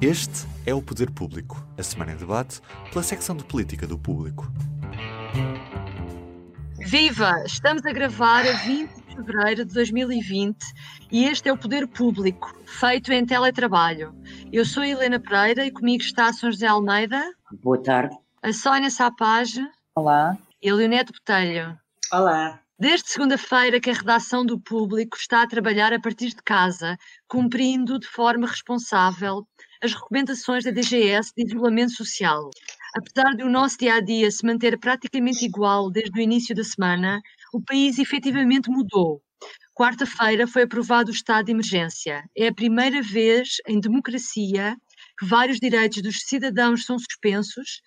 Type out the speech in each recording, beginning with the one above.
Este é o Poder Público, a semana em debate pela secção de política do público. Viva! Estamos a gravar a 20 de fevereiro de 2020 e este é o Poder Público, feito em teletrabalho. Eu sou a Helena Pereira e comigo está a São José Almeida. Boa tarde. A Sónia Sapage. Olá. E a Leonete Botelho. Olá. Desde segunda-feira que a redação do Público está a trabalhar a partir de casa, cumprindo de forma responsável as recomendações da DGS de isolamento social. Apesar de o nosso dia a dia se manter praticamente igual desde o início da semana, o país efetivamente mudou. Quarta-feira foi aprovado o estado de emergência. É a primeira vez em democracia que vários direitos dos cidadãos são suspensos,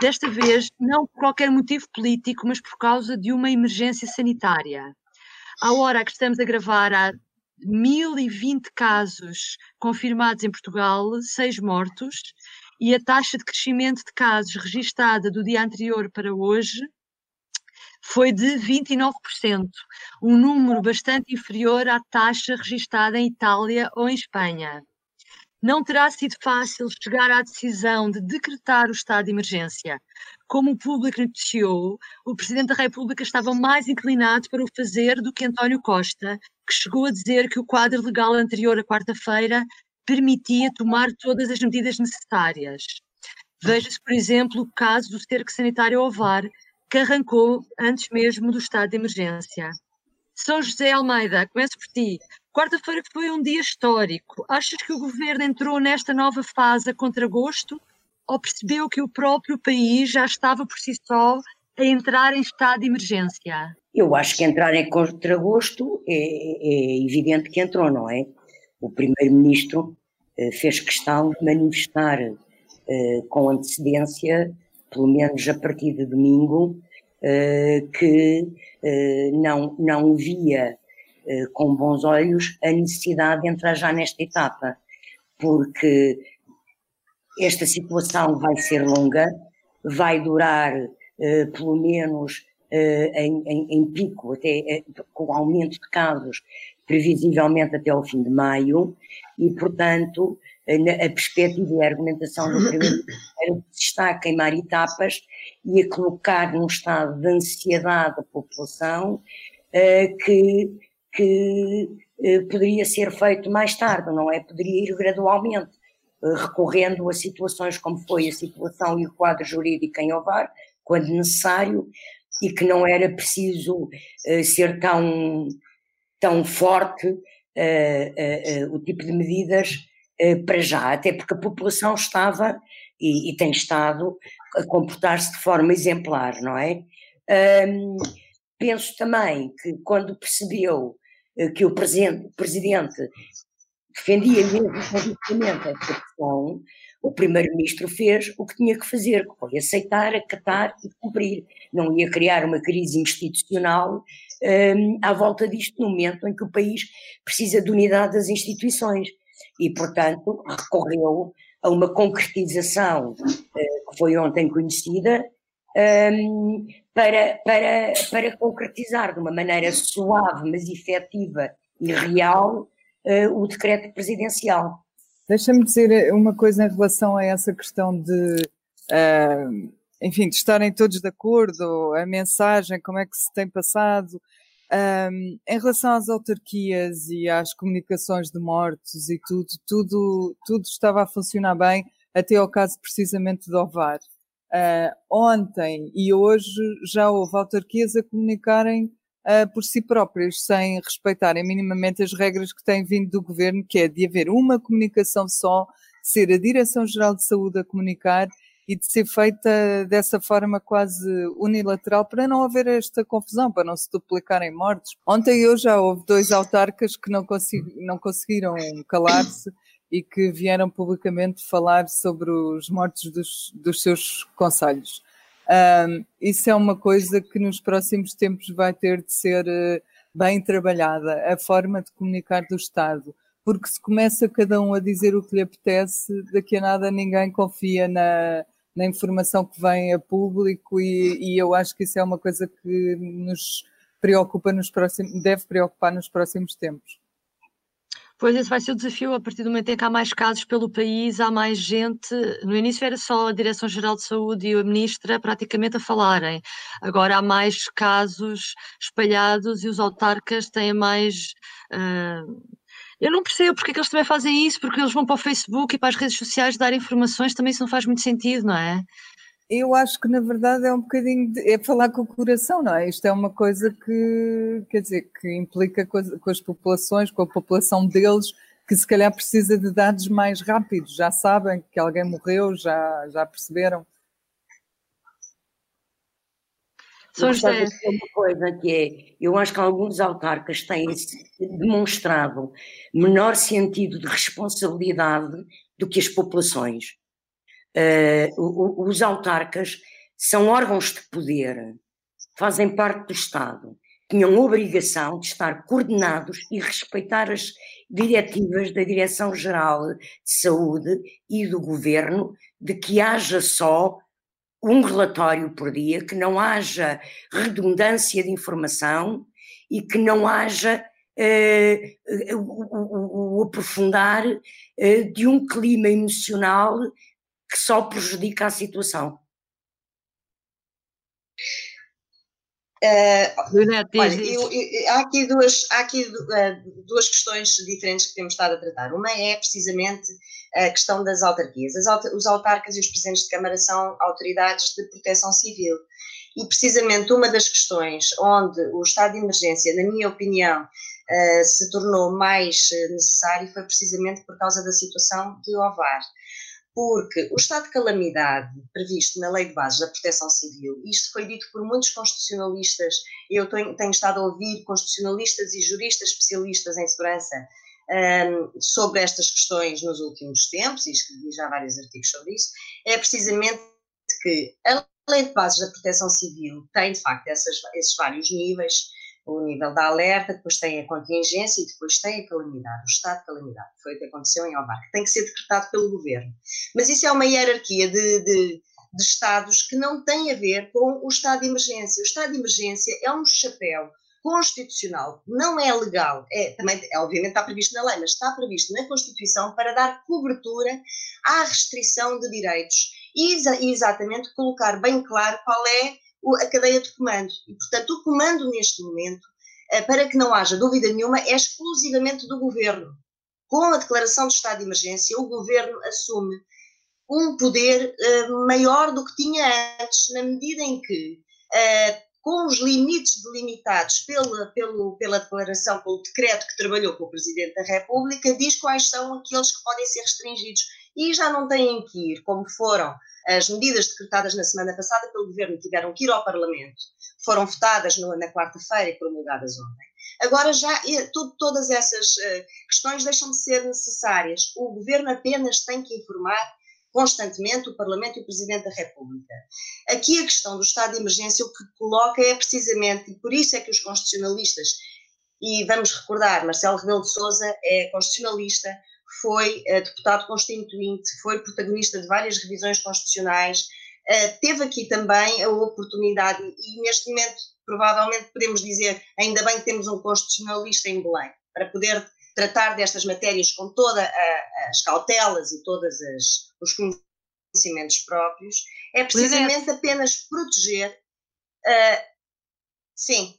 desta vez não por qualquer motivo político, mas por causa de uma emergência sanitária. À hora que estamos a gravar, há 1020 casos confirmados em Portugal, 6 mortos, e a taxa de crescimento de casos registada do dia anterior para hoje foi de 29%, um número bastante inferior à taxa registada em Itália ou em Espanha. Não terá sido fácil chegar à decisão de decretar o estado de emergência. Como o público noticiou, o Presidente da República estava mais inclinado para o fazer do que António Costa, que chegou a dizer que o quadro legal anterior à quarta-feira permitia tomar todas as medidas necessárias. Veja-se, por exemplo, o caso do cerco sanitário Ovar, que arrancou antes mesmo do estado de emergência. São José Almeida, começo por ti. Quarta-feira foi um dia histórico. Achas que o governo entrou nesta nova fase a contragosto ou percebeu que o próprio país já estava por si só a entrar em estado de emergência? Eu acho que entrar em contragosto é, é evidente que entrou, não é? O primeiro-ministro eh, fez questão de manifestar eh, com antecedência, pelo menos a partir de domingo, eh, que não, não via com bons olhos a necessidade de entrar já nesta etapa, porque esta situação vai ser longa, vai durar uh, pelo menos uh, em, em, em, pico, até com aumento de casos, previsivelmente até ao fim de maio, e portanto a perspectiva e a argumentação do primeiro está a queimar etapas e a colocar num estado de ansiedade a população que que eh, poderia ser feito mais tarde, não é? Poderia ir gradualmente, eh, recorrendo a situações como foi a situação e o quadro jurídico em Ovar, quando necessário, e que não era preciso eh, ser tão, tão forte o tipo de medidas para já, até porque a população estava e, e tem estado a comportar-se de forma exemplar, não é? Um, penso também que quando percebeu que o presidente, defendia mesmo convictamente esta questão, o primeiro-ministro fez o que tinha que fazer, que foi aceitar, acatar e cumprir. Não ia criar uma crise institucional um, à volta disto, no momento em que o país precisa de unidade das instituições. E, portanto, recorreu a uma concretização uh, que foi ontem conhecida, um, para, para, para concretizar de uma maneira suave, mas efetiva e real uh, o decreto presidencial. Deixa-me dizer uma coisa em relação a essa questão de, uh, enfim, de estarem todos de acordo, a mensagem, como é que se tem passado. Um, em relação às autarquias e às comunicações de mortos e tudo, tudo, tudo estava a funcionar bem até ao caso precisamente do Ovar. Uh, ontem e hoje já houve autarquias a comunicarem uh, por si próprias, sem respeitarem minimamente as regras que têm vindo do governo, que é de haver uma comunicação só, ser a Direção-Geral de Saúde a comunicar e de ser feita dessa forma quase unilateral para não haver esta confusão, para não se duplicarem mortes. Ontem e hoje já houve dois autarcas que não, consegui, não conseguiram calar-se e que vieram publicamente falar sobre os mortos dos, dos seus conselhos. Um, isso é uma coisa que nos próximos tempos vai ter de ser uh, bem trabalhada, a forma de comunicar do Estado, porque se começa cada um a dizer o que lhe apetece, daqui a nada ninguém confia na, na informação que vem a público e, e, eu acho que isso é uma coisa que nos preocupa nos próximos, deve preocupar nos próximos tempos. Pois esse vai ser o desafio, a partir do momento em que há mais casos pelo país, há mais gente. No início era só a Direção-Geral de Saúde e a Ministra praticamente a falarem. Agora há mais casos espalhados e os autarcas têm mais. Uh... Eu não percebo porque é que eles também fazem isso, porque eles vão para o Facebook e para as redes sociais dar informações, também isso não faz muito sentido, não é? Eu acho que na verdade é um bocadinho de, é falar com o coração, não é? Isto é uma coisa que quer dizer que implica com as, com as populações, com a população deles, que se calhar precisa de dados mais rápidos. Já sabem que alguém morreu, já, já perceberam. Só José. uma coisa que é, eu acho que alguns autarcas têm demonstrado menor sentido de responsabilidade do que as populações uh, os autarcas são órgãos de poder, fazem parte do Estado, tinham obrigação de estar coordenados e respeitar as diretivas da Direção-Geral de Saúde e do Governo de que haja só um relatório por dia, que não haja redundância de informação e que não haja uh, o, o, o, aprofundar uh, de um clima emocional que só prejudica a situação. Uh, olha, eu, eu, há aqui, duas, há aqui uh, duas questões diferentes que temos estado a tratar. Uma é precisamente a questão das autarquias. As, os autarcas e os presidentes de Câmara são autoridades de proteção civil. E precisamente uma das questões onde o estado de emergência, na minha opinião, uh, se tornou mais necessário foi precisamente por causa da situação de Ovar porque o estado de calamidade previsto na Lei de Bases da Proteção Civil, isto foi dito por muitos constitucionalistas, eu tenho, tenho estado a ouvir constitucionalistas e juristas especialistas em segurança um, sobre estas questões nos últimos tempos, e escrevi já vários artigos sobre isso, é precisamente que a Lei de Bases da Proteção Civil tem, de facto, essas, esses vários níveis, o nível da alerta, depois tem a contingência e depois tem a calamidade, o estado de calamidade. Foi o que aconteceu em Ovar, que tem que ser decretado pelo governo. Mas isso é uma hierarquia de, de, de estados que não tem a ver com o estado de emergência. O estado de emergência é um chapéu constitucional, não é legal, é, também, é, obviamente está previsto na lei, mas está previsto na Constituição para dar cobertura à restrição de direitos e exatamente colocar bem claro qual é a cadeia de comando. E, portanto, o comando neste momento, eh, para que não haja dúvida nenhuma, é exclusivamente do governo. Com a declaração de estado de emergência, o governo assume um poder uh, maior do que tinha antes, na medida em que, uh, com os limites delimitados pela, pelo, pela declaração, pelo decreto que trabalhou com o Presidente da República, diz quais são aqueles que podem ser restringidos. E já não têm que ir, como foram as medidas decretadas na semana passada pelo Governo tiveram que ir ao Parlamento, foram votadas no, na quarta-feira e promulgadas ontem. Agora já todas essas uh, questões deixam de ser necessárias. O Governo apenas tem que informar constantemente o Parlamento e o Presidente da República. Aqui a questão do estado de emergência o que coloca é precisamente, e por isso é que os constitucionalistas, e vamos recordar, Marcelo Rebelo de Sousa é constitucionalista, foi uh, deputado constituinte, foi protagonista de várias revisões constitucionais, uh, teve aqui também a oportunidade, e neste momento provavelmente podemos dizer, ainda bem que temos um constitucionalista em Belém, para poder tratar destas matérias com todas as cautelas e todos os conhecimentos próprios, é precisamente apenas proteger. Uh, sim,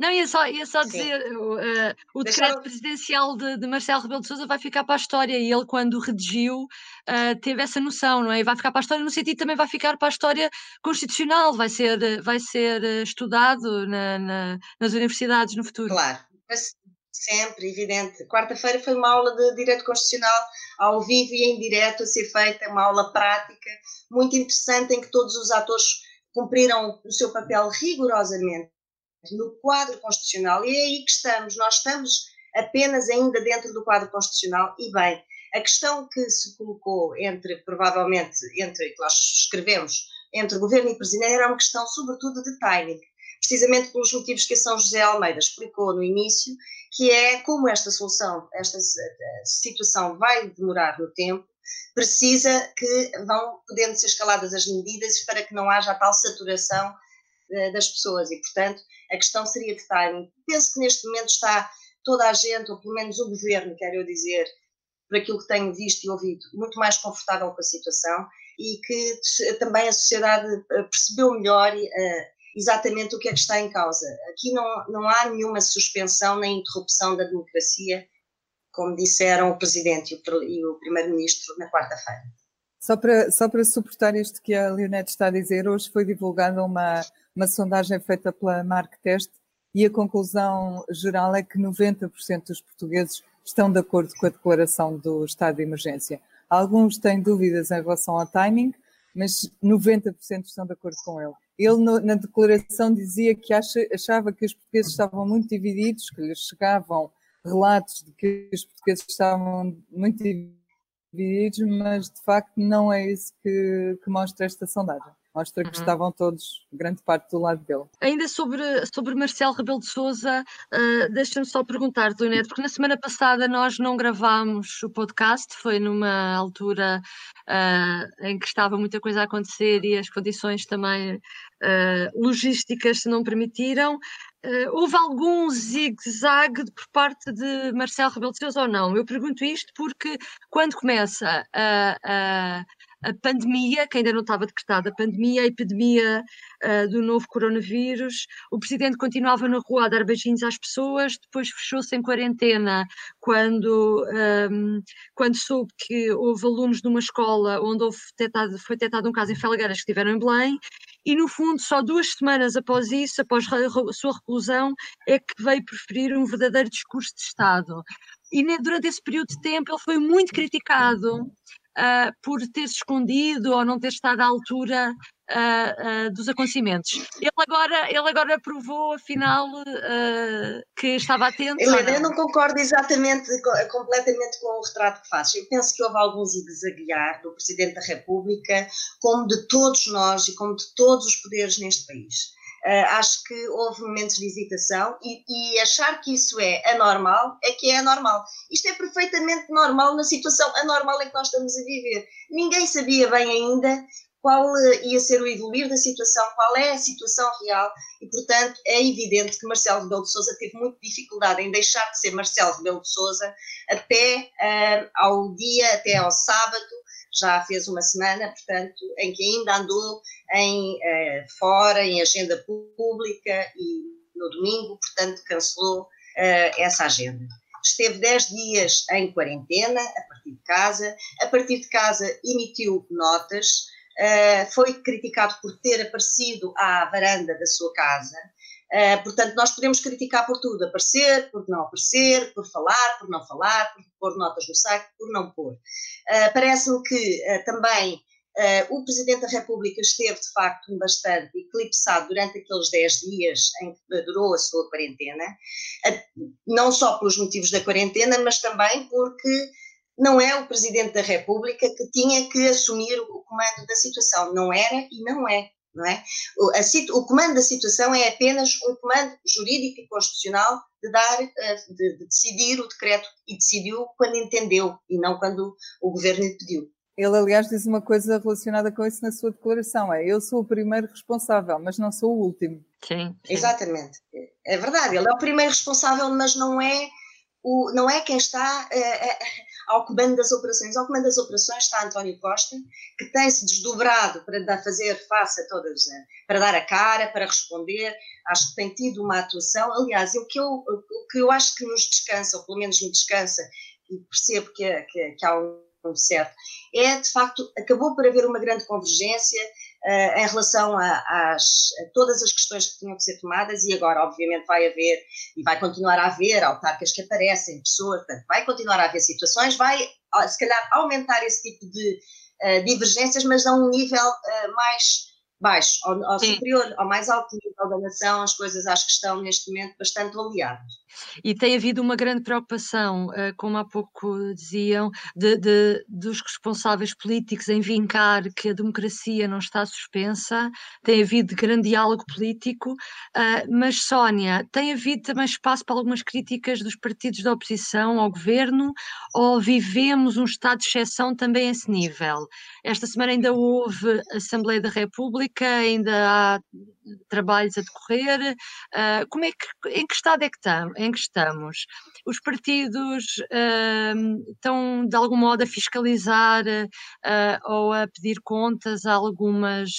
não, ia só, ia só dizer, uh, o decreto presidencial de, de, Marcelo Rebelo de Sousa vai ficar para a história e ele, quando redigiu, uh, teve essa noção, não é? E vai ficar para a história no sentido também vai ficar para a história constitucional, vai ser, vai ser eh, estudado na, na, nas universidades no futuro. Claro, sempre, evidente. Quarta-feira foi uma aula de Direito Constitucional ao vivo e em direto a ser feita, uma aula prática, muito interessante, em que todos os atores cumpriram o seu papel rigorosamente no quadro constitucional, e é aí que estamos. Nós estamos apenas ainda dentro do quadro constitucional, e bem, A questão que se colocou entre, provavelmente, entre que nós escrevemos, entre governo e presidente, era uma questão, sobretudo, de timing, precisamente pelos motivos que a São José Almeida explicou no início, que é como esta solução, esta situação vai demorar no tempo, precisa que vão podendo ser escaladas as medidas para que não haja tal saturação das pessoas e, portanto, a questão seria de timing. Penso que neste momento está toda a gente, ou pelo menos o governo, quero eu dizer, por aquilo que tenho visto e ouvido, muito mais confortável com a situação e que também a sociedade eh, percebeu melhor uh, exatamente o que é que está em causa. Aqui não, não há nenhuma suspensão nem interrupção da democracia, como disseram o Presidente e o, o Primeiro-Ministro na quarta-feira. Só para, só para suportar isto que a Leonete está a dizer, hoje foi divulgada uma, uma sondagem feita pela Mark Test e a conclusão geral é que 90% dos portugueses estão de acordo com a declaração do estado de emergência. Alguns têm dúvidas em relação ao timing, mas 90% estão de acordo com ele. Ele, no, na declaração, dizia que acha, achava que os portugueses estavam muito divididos, que lhes chegavam relatos de que os portugueses estavam muito divididos, mas de facto não é isso que, que mostra esta sondagem. Mostra que uhum. estavam todos, grande parte, do lado dele. Ainda sobre, sobre Marcelo Rebelo de Souza, uh, deixa-me só perguntar, Leonete, porque na semana passada nós não gravámos o podcast, foi numa altura uh, em que estava muita coisa a acontecer e as condições também uh, logísticas não permitiram. Uh, houve algum zigue-zague por parte de Marcelo Rebelo de Sousa ou não? Eu pergunto isto porque quando começa a, a, a pandemia, que ainda não estava decretada a pandemia, a epidemia uh, do novo coronavírus. O presidente continuava na rua a dar beijinhos às pessoas, depois fechou-se em quarentena quando, um, ehm, quando soube que houve alunos de uma escola onde houve foi detectado um caso em Felgueiras que estiveram em Belém, e no fundo, só duas semanas após isso, após a sua reclusão, é que veio preferir um verdadeiro discurso de Estado. E durante esse período de tempo ele foi muito criticado uh, por ter se escondido ou não ter estado à altura uh, uh, dos acontecimentos. Ele agora, ele agora provou, afinal, que estava atento. Helena, eu não concordo exatamente, completamente com o retrato que faz. Eu penso que houve alguns zigue-zaguear do Presidente da República, como de todos nós e como de todos os poderes neste país. Uh, acho que houve momentos de hesitação e, e, achar que isso é anormal é que é anormal. Isto é perfeitamente normal na situação anormal em que nós estamos a viver. Ninguém sabia bem ainda qual uh, ia ser o evoluir da situação, qual é a situação real e, portanto, é evidente que Marcelo Rebelo de Sousa teve muita dificuldade em deixar de ser Marcelo Rebelo de Sousa até uh, ao dia, até ao sábado, já fez uma semana, portanto, em que ainda andou em eh, fora, em agenda pública e no domingo, portanto, cancelou eh, essa agenda. Esteve 10 dias em quarentena, a partir de casa. A partir de casa emitiu notas, eh, foi criticado por ter aparecido à varanda da sua casa. Uh, portanto, nós podemos criticar por tudo, aparecer, por não aparecer, por falar, por não falar, por pôr notas no saco, por não pôr. Uh, Parece-me que uh, também o Presidente da República esteve, de facto, bastante eclipsado durante aqueles 10 dias em que durou a sua quarentena, não só pelos motivos da quarentena, mas também porque não é o Presidente da República que tinha que assumir o comando da situação. Não era e não é não é? O, a, o, comando da situação é apenas um comando jurídico e constitucional de dar, eh, de, de, decidir o decreto e decidiu quando entendeu e não quando o governo lhe pediu. Ele, aliás, diz uma coisa relacionada com isso na sua declaração: é eu sou o primeiro responsável, mas não sou o último. Sim, sim. Exatamente. É verdade, ele é o primeiro responsável, mas não é o, não é quem está uh, ao comando das operações. Ao comando das operações está António Costa, que tem-se desdobrado para dar, fazer face a todas, uh, para dar a cara, para responder. Acho que tem tido uma atuação. Aliás, o que eu, o que eu acho que nos descansa, ou pelo menos me descansa, e percebo que, que, que há um certo, é de facto, acabou por haver uma grande convergência uh, em relação a, às, a todas as questões que tinham que ser tomadas e agora, obviamente, vai haver e vai continuar a haver autarcas que aparecem, pessoas, portanto, vai continuar a haver situações, vai, se calhar, aumentar esse tipo de uh, divergências, mas a um nível uh, mais baixo, ao, ao superior, ao mais alto nível da nação, as coisas acho que estão neste momento bastante oleadas. E tem havido uma grande preocupação, eh, como há pouco diziam, de, de, dos responsáveis políticos em vincar que a democracia não está suspensa, tem havido grande diálogo político, eh, mas Sónia, tem havido também espaço para algumas críticas dos partidos da oposição ao governo ou vivemos um estado de exceção também a esse nível? Esta semana ainda houve Assembleia da República, ainda há trabalhos a decorrer. Uh, como é que, em que estado é que, tam, em que estamos? Os partidos uh, estão de algum modo a fiscalizar uh, ou a pedir contas a algumas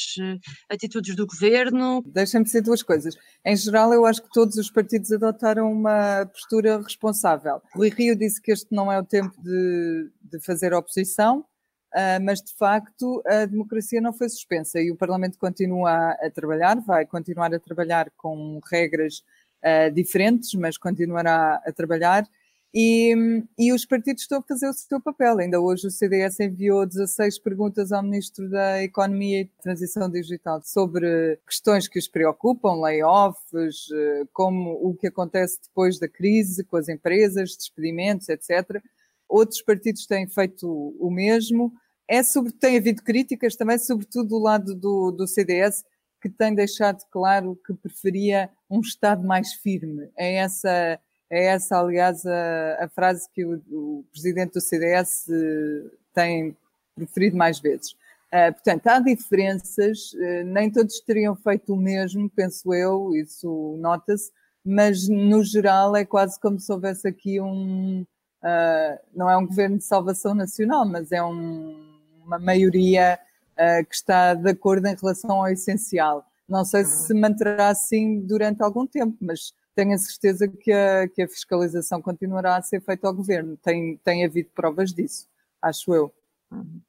atitudes do governo? Deixa-me dizer duas coisas. Em geral, eu acho que todos os partidos adotaram uma postura responsável. Rui Rio disse que este não é o tempo de, de fazer oposição Uh, mas de facto a democracia não foi suspensa e o Parlamento continua a trabalhar, vai continuar a trabalhar com regras uh, diferentes, mas continuará a trabalhar. E, e, os partidos estão a fazer o seu papel. Ainda hoje o CDS enviou 16 perguntas ao Ministro da Economia e Transição Digital sobre questões que os preocupam, layoffs, ah, como o que acontece depois da crise com as empresas, despedimentos, etc. Outros partidos têm feito o mesmo. É sobre, tem havido críticas também, sobretudo do lado do, do CDS, que tem deixado claro que preferia um Estado mais firme. É essa, é essa aliás, a, a frase que o, o, presidente do CDS eh, tem preferido mais vezes. Uh, portanto, há diferenças, uh, nem todos teriam feito o mesmo, penso eu, isso nota-se, mas no geral é quase como se houvesse aqui um, uh, não é um governo de salvação nacional, mas é um, uma maioria uh, que está de acordo em relação ao essencial. Não sei se se manterá assim durante algum tempo, mas tenho a certeza que a, que a fiscalização continuará a ser feita ao governo. Tem, tem havido provas disso, acho eu. Uhum.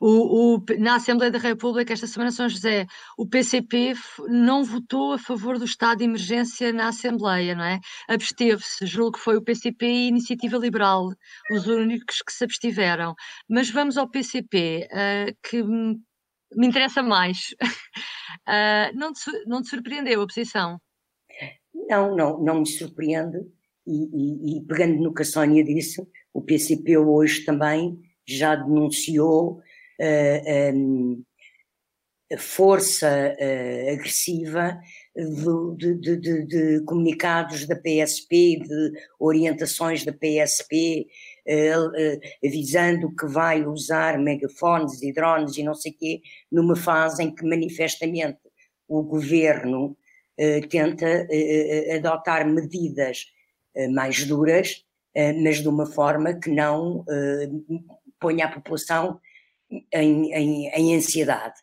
O, o, na Assembleia da República, esta semana, São José, o PCP não votou a favor do estado de emergência na Assembleia, não é? Absteve-se, julgo que foi o PCP e a Iniciativa Liberal, os únicos que se abstiveram. Mas vamos ao PCP, uh, eh, que me interessa mais. uh, não, te, não te surpreendeu a posição? Não, não, não me surpreende. E, e, e pegando no que a Sónia disse, o PCP hoje também já denunciou uh, um, a força uh, agressiva de, de, de, de, comunicados da PSP, de orientações da PSP, avisando que vai usar megafones e drones e não sei quê, numa fase em que manifestamente o governo tenta adotar medidas mais duras, mas de uma forma que não ponha a população em, em, em ansiedade.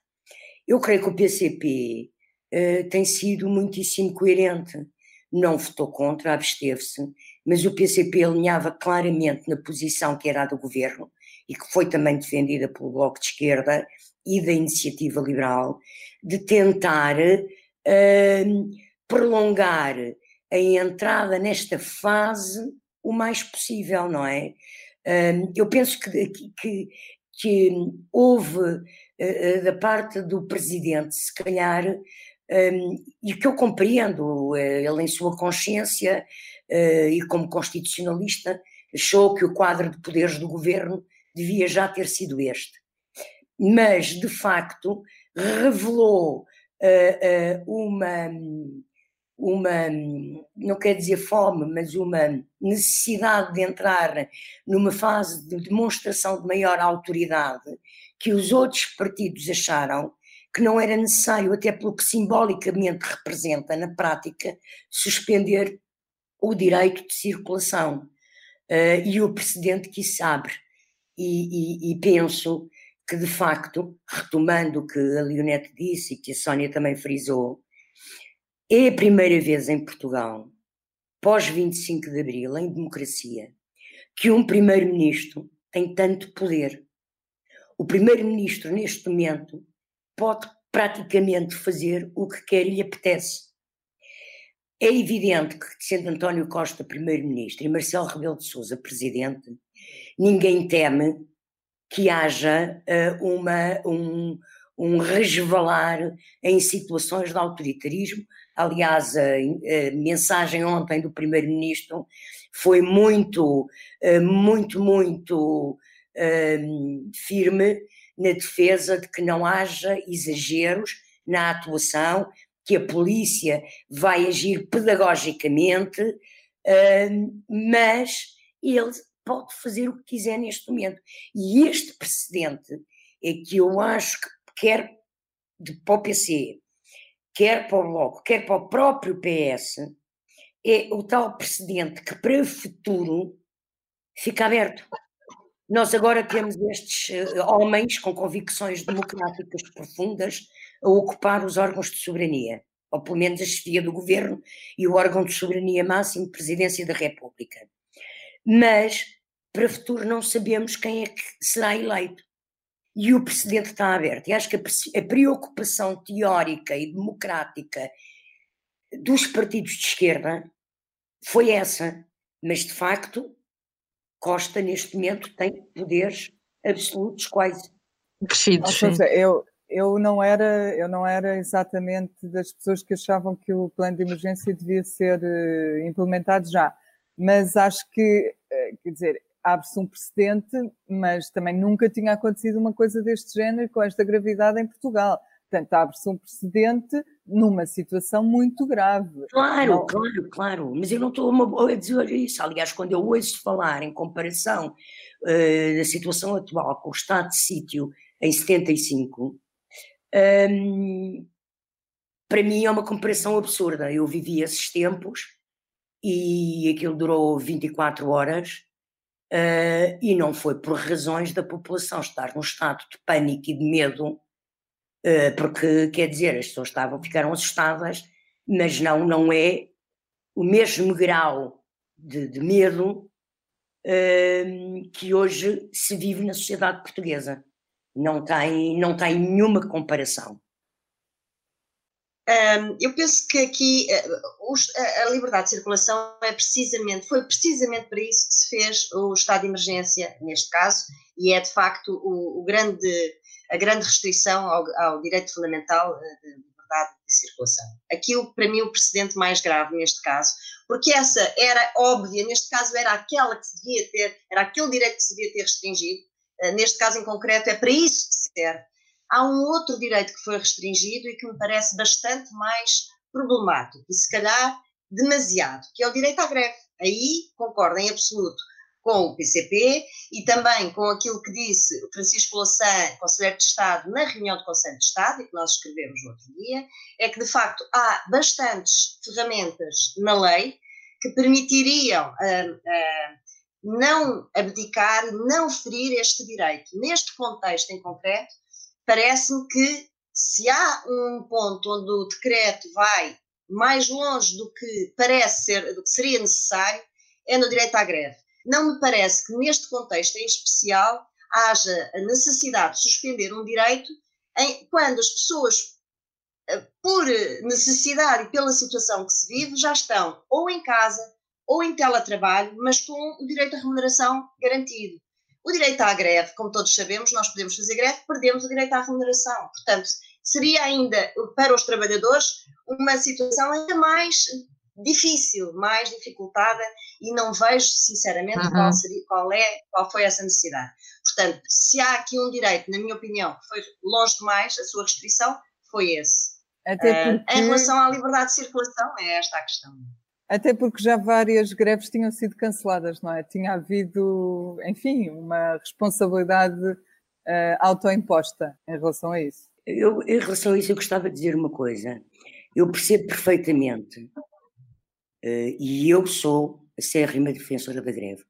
Eu creio que o PCP eh, tem sido muitíssimo coerente. Não votou contra, absteve-se, mas o PCP alinhava claramente na posição que era a do governo e que foi também defendida pelo Bloco de Esquerda e da Iniciativa Liberal, de tentar uh, prolongar a entrada nesta fase o mais possível, não é? eu penso que, que, que houve eh, da parte do presidente, se calhar, e que eu compreendo, eh, ele em sua consciência e como constitucionalista, achou que o quadro de poderes do governo devia já ter sido este. Mas, de facto, revelou uma uma, não quer dizer fome, mas uma necessidade de entrar numa fase de demonstração de maior autoridade que os outros partidos acharam que não era necessário, até pelo que simbolicamente representa na prática, suspender o direito de circulação. Uh, e o precedente que isso abre. E, e, e, penso que, de facto, retomando o que a Leonete disse e que a Sónia também frisou, é a primeira vez em Portugal, pós 25 de Abril, em democracia, que um primeiro-ministro tem tanto poder. O primeiro-ministro, neste momento, pode praticamente fazer o que quer e lhe apetece. É evidente que, sendo António Costa primeiro-ministro e Marcelo Rebelo de Sousa presidente, ninguém teme que haja uh, uma, um, um resvalar em situações de autoritarismo. Aliás, a, a mensagem ontem do Primeiro-Ministro foi muito, eh, muito, muito um, firme na defesa de que não haja exageros na atuação, que a polícia vai agir pedagogicamente, um, mas ele pode fazer o que quiser neste momento. E este precedente é que eu acho que quer de, para o PC, quer para o Bloco, quer para o próprio PS, é o tal precedente que para o futuro fica aberto. Nós agora temos estes uh, homens com convicções democráticas profundas a ocupar os órgãos de soberania, ou pelo menos a chefia do governo e o órgão de soberania máximo, Presidência da República. Mas para o futuro não sabemos quem é que será eleito. E o precedente está aberto. E acho que a preocupação teórica e democrática dos partidos de esquerda foi essa, mas de facto Costa neste momento tem poderes absolutos quase. Crescidos. Eu, eu não era eu não era exatamente das pessoas que achavam que o plano de emergência devia ser uh, implementado já, mas acho que uh, quer dizer abre-se um precedente, mas também nunca tinha acontecido uma coisa deste género com esta gravidade em Portugal. Portanto, abre-se um precedente numa situação muito grave. Claro, não... claro, claro. Mas eu não estou a dizer isso. Aliás, quando eu ouço falar em comparação uh, da situação atual com o estado de sítio em 75, um, para mim é uma comparação absurda. Eu vivi esses tempos e aquilo durou 24 horas uh, e não foi por razões da população estar num estado de pânico e de medo eh, porque quer dizer, as pessoas estavam, ficaram assustadas, mas não, não é o mesmo grau de, de medo uh, que hoje se vive na sociedade portuguesa. Não tem, não tem nenhuma comparação. Um, eu penso que aqui uh, a, liberdade de circulação é precisamente, foi precisamente para isso que se fez o estado de emergência, neste caso, e é de facto o, o grande a grande restrição ao, ao direito fundamental eh, de liberdade de circulação. Aquilo, para mim, o precedente mais grave neste caso, porque essa era óbvia, neste caso era aquela que se devia ter, era aquele direito que se devia ter restringido, neste caso em concreto é para isso que serve. Há um outro direito que foi restringido e que me parece bastante mais problemático, e se calhar demasiado, que é o direito à greve. Aí concordo em absoluto com o PCP e também com aquilo que disse Francisco Louçã, Conselheiro de Estado, na reunião do Conselho de Estado, e que nós escrevemos no outro dia, é que de facto há bastantes ferramentas na lei que permitiriam uh, uh, não abdicar, não ferir este direito. Neste contexto em concreto, parece-me que se há um ponto onde o decreto vai mais longe do que parece ser, do que seria necessário, é no direito à greve. Não me parece que neste contexto em especial haja a necessidade de suspender um direito em, quando as pessoas, eh, por necessidade e pela situação que se vive, já estão ou em casa ou em teletrabalho, mas com o direito à remuneração garantido. O direito à greve, como todos sabemos, nós podemos fazer greve, perdemos o direito à remuneração. Portanto, seria ainda para os trabalhadores uma situação ainda mais difícil, mais dificultada e não vejo sinceramente uhum. qual, seria, qual, é, qual foi essa necessidade. Portanto, se há aqui um direito, na minha opinião, que foi longe demais, a sua restrição foi esse. Até porque... Uh, em relação à liberdade de circulação, é esta a questão. Até porque já várias greves tinham sido canceladas, não é? Tinha havido, enfim, uma responsabilidade uh, autoimposta em relação a isso. Eu, em relação a isso, eu gostava de dizer uma coisa. Eu percebo perfeitamente Uh, e eu sou a sérrima defensora da greve.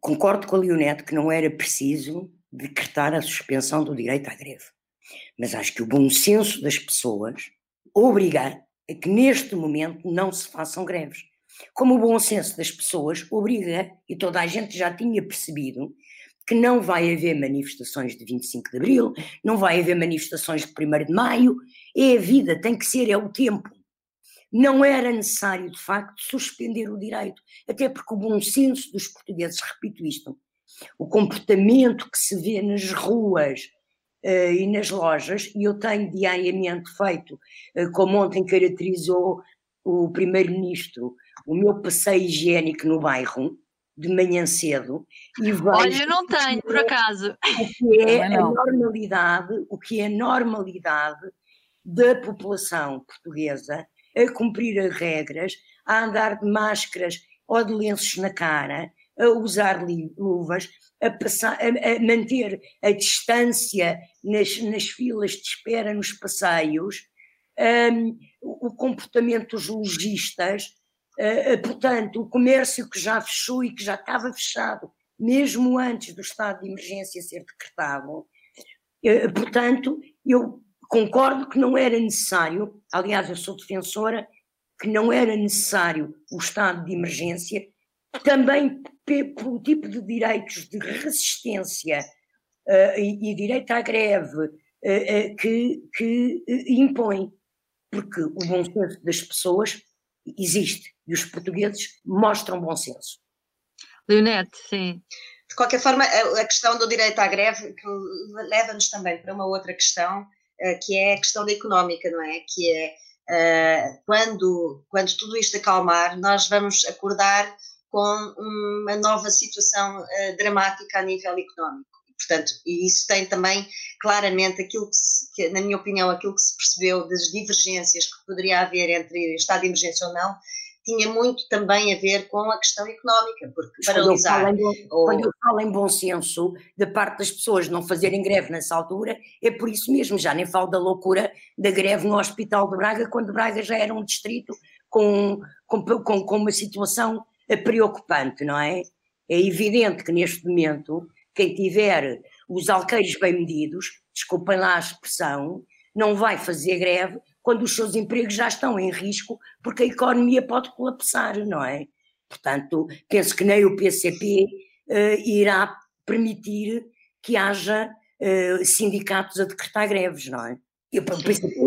Concordo com a Leonete que não era preciso decretar a suspensão do direito à greve. Mas acho que o bom senso das pessoas obriga a que neste momento não se façam greves. Como o bom senso das pessoas obriga, e toda a gente já tinha percebido, que não vai haver manifestações de 25 de Abril, não vai haver manifestações de 1 de Maio, é a vida, tem que ser, é o tempo não era necessário, de facto, suspender o direito, até porque o bom senso dos portugueses, repito isto, o comportamento que se vê nas ruas uh, e nas lojas, e eu tenho diariamente feito, uh, como ontem caracterizou o Primeiro-Ministro, o meu passeio higiênico no bairro, de manhã cedo e vejo Olha, eu não tenho, por acaso. O que é a normalidade, o que é a normalidade da população portuguesa a cumprir as regras, a andar de máscaras ou de lenços na cara, a usar luvas, a, passar, a, a manter a distância nas, nas, filas de espera nos passeios, um, o comportamento dos lojistas, uh, portanto, o comércio que já fechou e que já estava fechado, mesmo antes do estado de emergência ser decretado. Uh, portanto, eu concordo que não era necessário, aliás, eu sou defensora que não era necessário o estado de emergência, também pelo tipo de direitos de resistência uh, e, e, direito à greve uh, uh, que, que impõe, porque o bom senso das pessoas existe e os portugueses mostram bom senso. Leonete, sim. De qualquer forma, a, questão do direito à greve leva-nos também para uma outra questão, que é a questão da económica, não é? Que é quando, quando tudo isto acalmar, nós vamos acordar com uma nova situação uh, dramática a nível económico. Portanto, e isso tem também claramente aquilo que, se, que, na minha opinião, aquilo que se percebeu das divergências que poderia haver entre estado de emergência ou não, tinha muito também a ver com a questão económica, porque paralisar... Quando eu, falo em, ou... quando eu falo em bom senso, da parte das pessoas não fazerem greve nessa altura, é por isso mesmo, já nem falo da loucura da greve no Hospital de Braga, quando Braga já era um distrito com, com, com, com uma situação preocupante, não é? É evidente que neste momento, quem tiver os alqueires bem medidos, desculpem lá a expressão, não vai fazer greve quando os seus empregos já estão em risco, porque a economia pode colapsar, não é? Portanto, penso que nem o PCP uh, eh, irá permitir que haja uh, sindicatos a decretar greves, não é? Eu,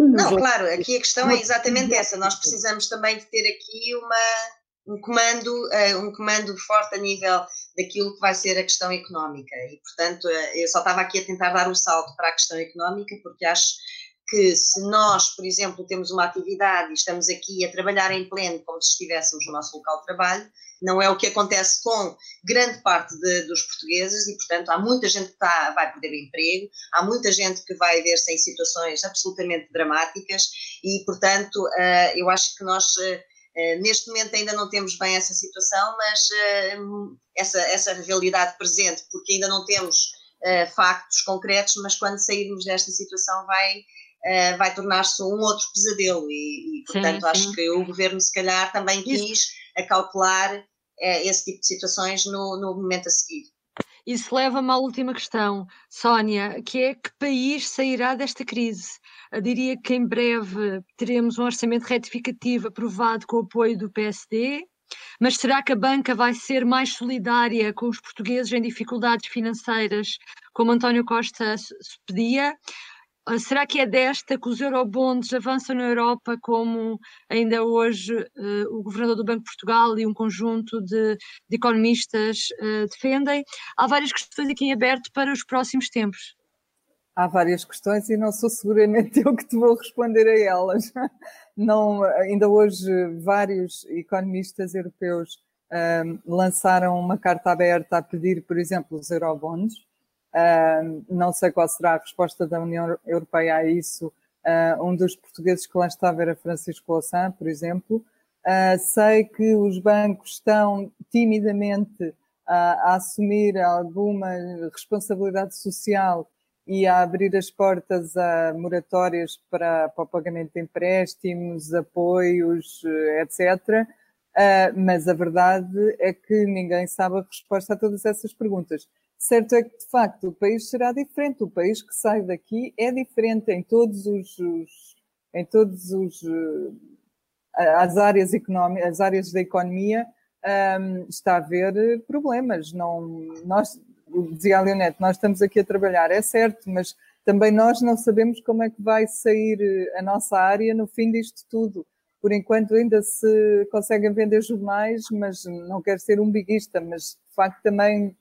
não, claro, aqui a questão é exatamente essa. Nós precisamos também de ter aqui uma, um comando, uh, um comando forte a nível daquilo que vai ser a questão económica. E, portanto, uh, eu só estava aqui a tentar dar um salto para a questão económica, porque acho que se nós, por exemplo, temos uma atividade e estamos aqui a trabalhar em pleno como se estivéssemos no nosso local de trabalho, não é o que acontece com grande parte de, dos portugueses e, portanto, há muita gente que está, vai perder o emprego, há muita gente que vai ver-se em situações absolutamente dramáticas e, portanto, uh, eu acho que nós eh, neste momento ainda não temos bem essa situação, mas uh, essa, essa realidade presente, porque ainda não temos uh, factos concretos, mas quando sairmos desta situação vai, vai tornar-se um outro pesadelo e, e portanto, sim, acho sim. que o governo se calhar também quis Isso. acautelar esse tipo de situações no, no momento a seguir. Isso leva-me à última questão, Sónia, que é que país sairá desta crise? Eu diria que em breve teremos um orçamento retificativo aprovado com o apoio do PSD, mas será que a banca vai ser mais solidária com os portugueses em dificuldades financeiras, como António Costa pedia? Ah, será que é desta que os eurobonds avançam na Europa, como ainda hoje uh, o governador do Banco de Portugal e um conjunto de, de economistas uh, defendem? Há várias questões aqui em aberto para os próximos tempos. Há várias questões e não sou seguramente eu que te vou responder a elas. Não, ainda hoje vários economistas europeus um, lançaram uma carta aberta a pedir, por exemplo, os eurobonds Uh, não sei qual será a resposta da União Europeia a isso. Uh, um dos portugueses que lá estava era Francisco Louçã, por exemplo. Uh, sei que os bancos estão timidamente a assumir alguma responsabilidade social e a abrir as portas a moratórias para, para o pagamento de empréstimos, apoios, etc. Mas a verdade é que ninguém sabe a resposta a todas essas perguntas. Certo é que, de facto, o país será diferente. O país que sai daqui é diferente em todos os, em todos os as áreas económicas, as áreas da economia um, está a haver problemas. Não, nós, dizia a Leonete, nós estamos aqui a trabalhar, é certo, mas também nós não sabemos como é que vai sair a nossa área no fim disto tudo. Por enquanto ainda se conseguem vender jornais, mas não quero ser um biguista, mas de facto também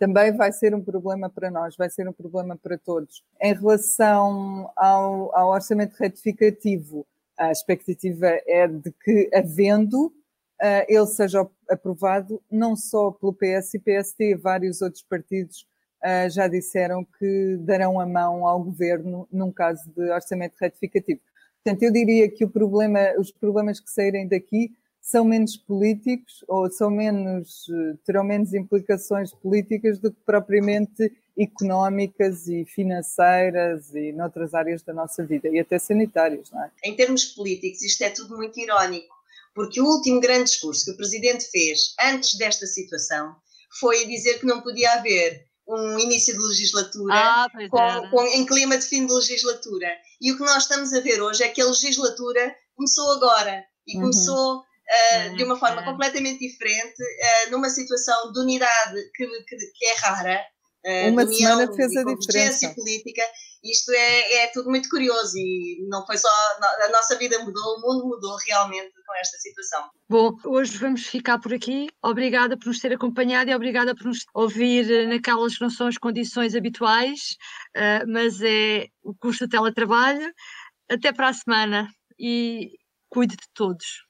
também vai ser um problema para nós, vai ser um problema para todos. Em relação ao, ao orçamento retificativo, a expectativa é de que, havendo, uh, ele seja aprovado não só pelo PS e PST, vários outros partidos uh, já disseram que darão a mão ao governo num caso de orçamento retificativo. Portanto, eu diria que problema, os problemas que saírem daqui são menos políticos ou são menos, terão menos implicações políticas do que propriamente económicas e financeiras e noutras áreas da nossa vida e até sanitárias, não é? Em termos políticos, isto é tudo muito irónico, porque o último grande discurso que o Presidente fez antes desta situação foi dizer que não podia haver um início de legislatura ah, com, com, em clima de fim de legislatura. E o que nós estamos a ver hoje é que a legislatura começou agora e uhum. começou uh, de uma forma completamente diferente, uh, numa situação de unidade que, que, que é rara. Uh, uma união, semana fez a diferença. política, isto é, é tudo muito curioso e não foi só a nossa vida mudou, o mundo mudou realmente com esta situação. Bom, hoje vamos ficar por aqui. Obrigada por nos ter acompanhado e obrigada por nos ouvir naquelas que não são as condições habituais, mas é o custo do teletrabalho. Até para a semana e cuide de todos.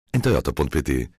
em toyota.pt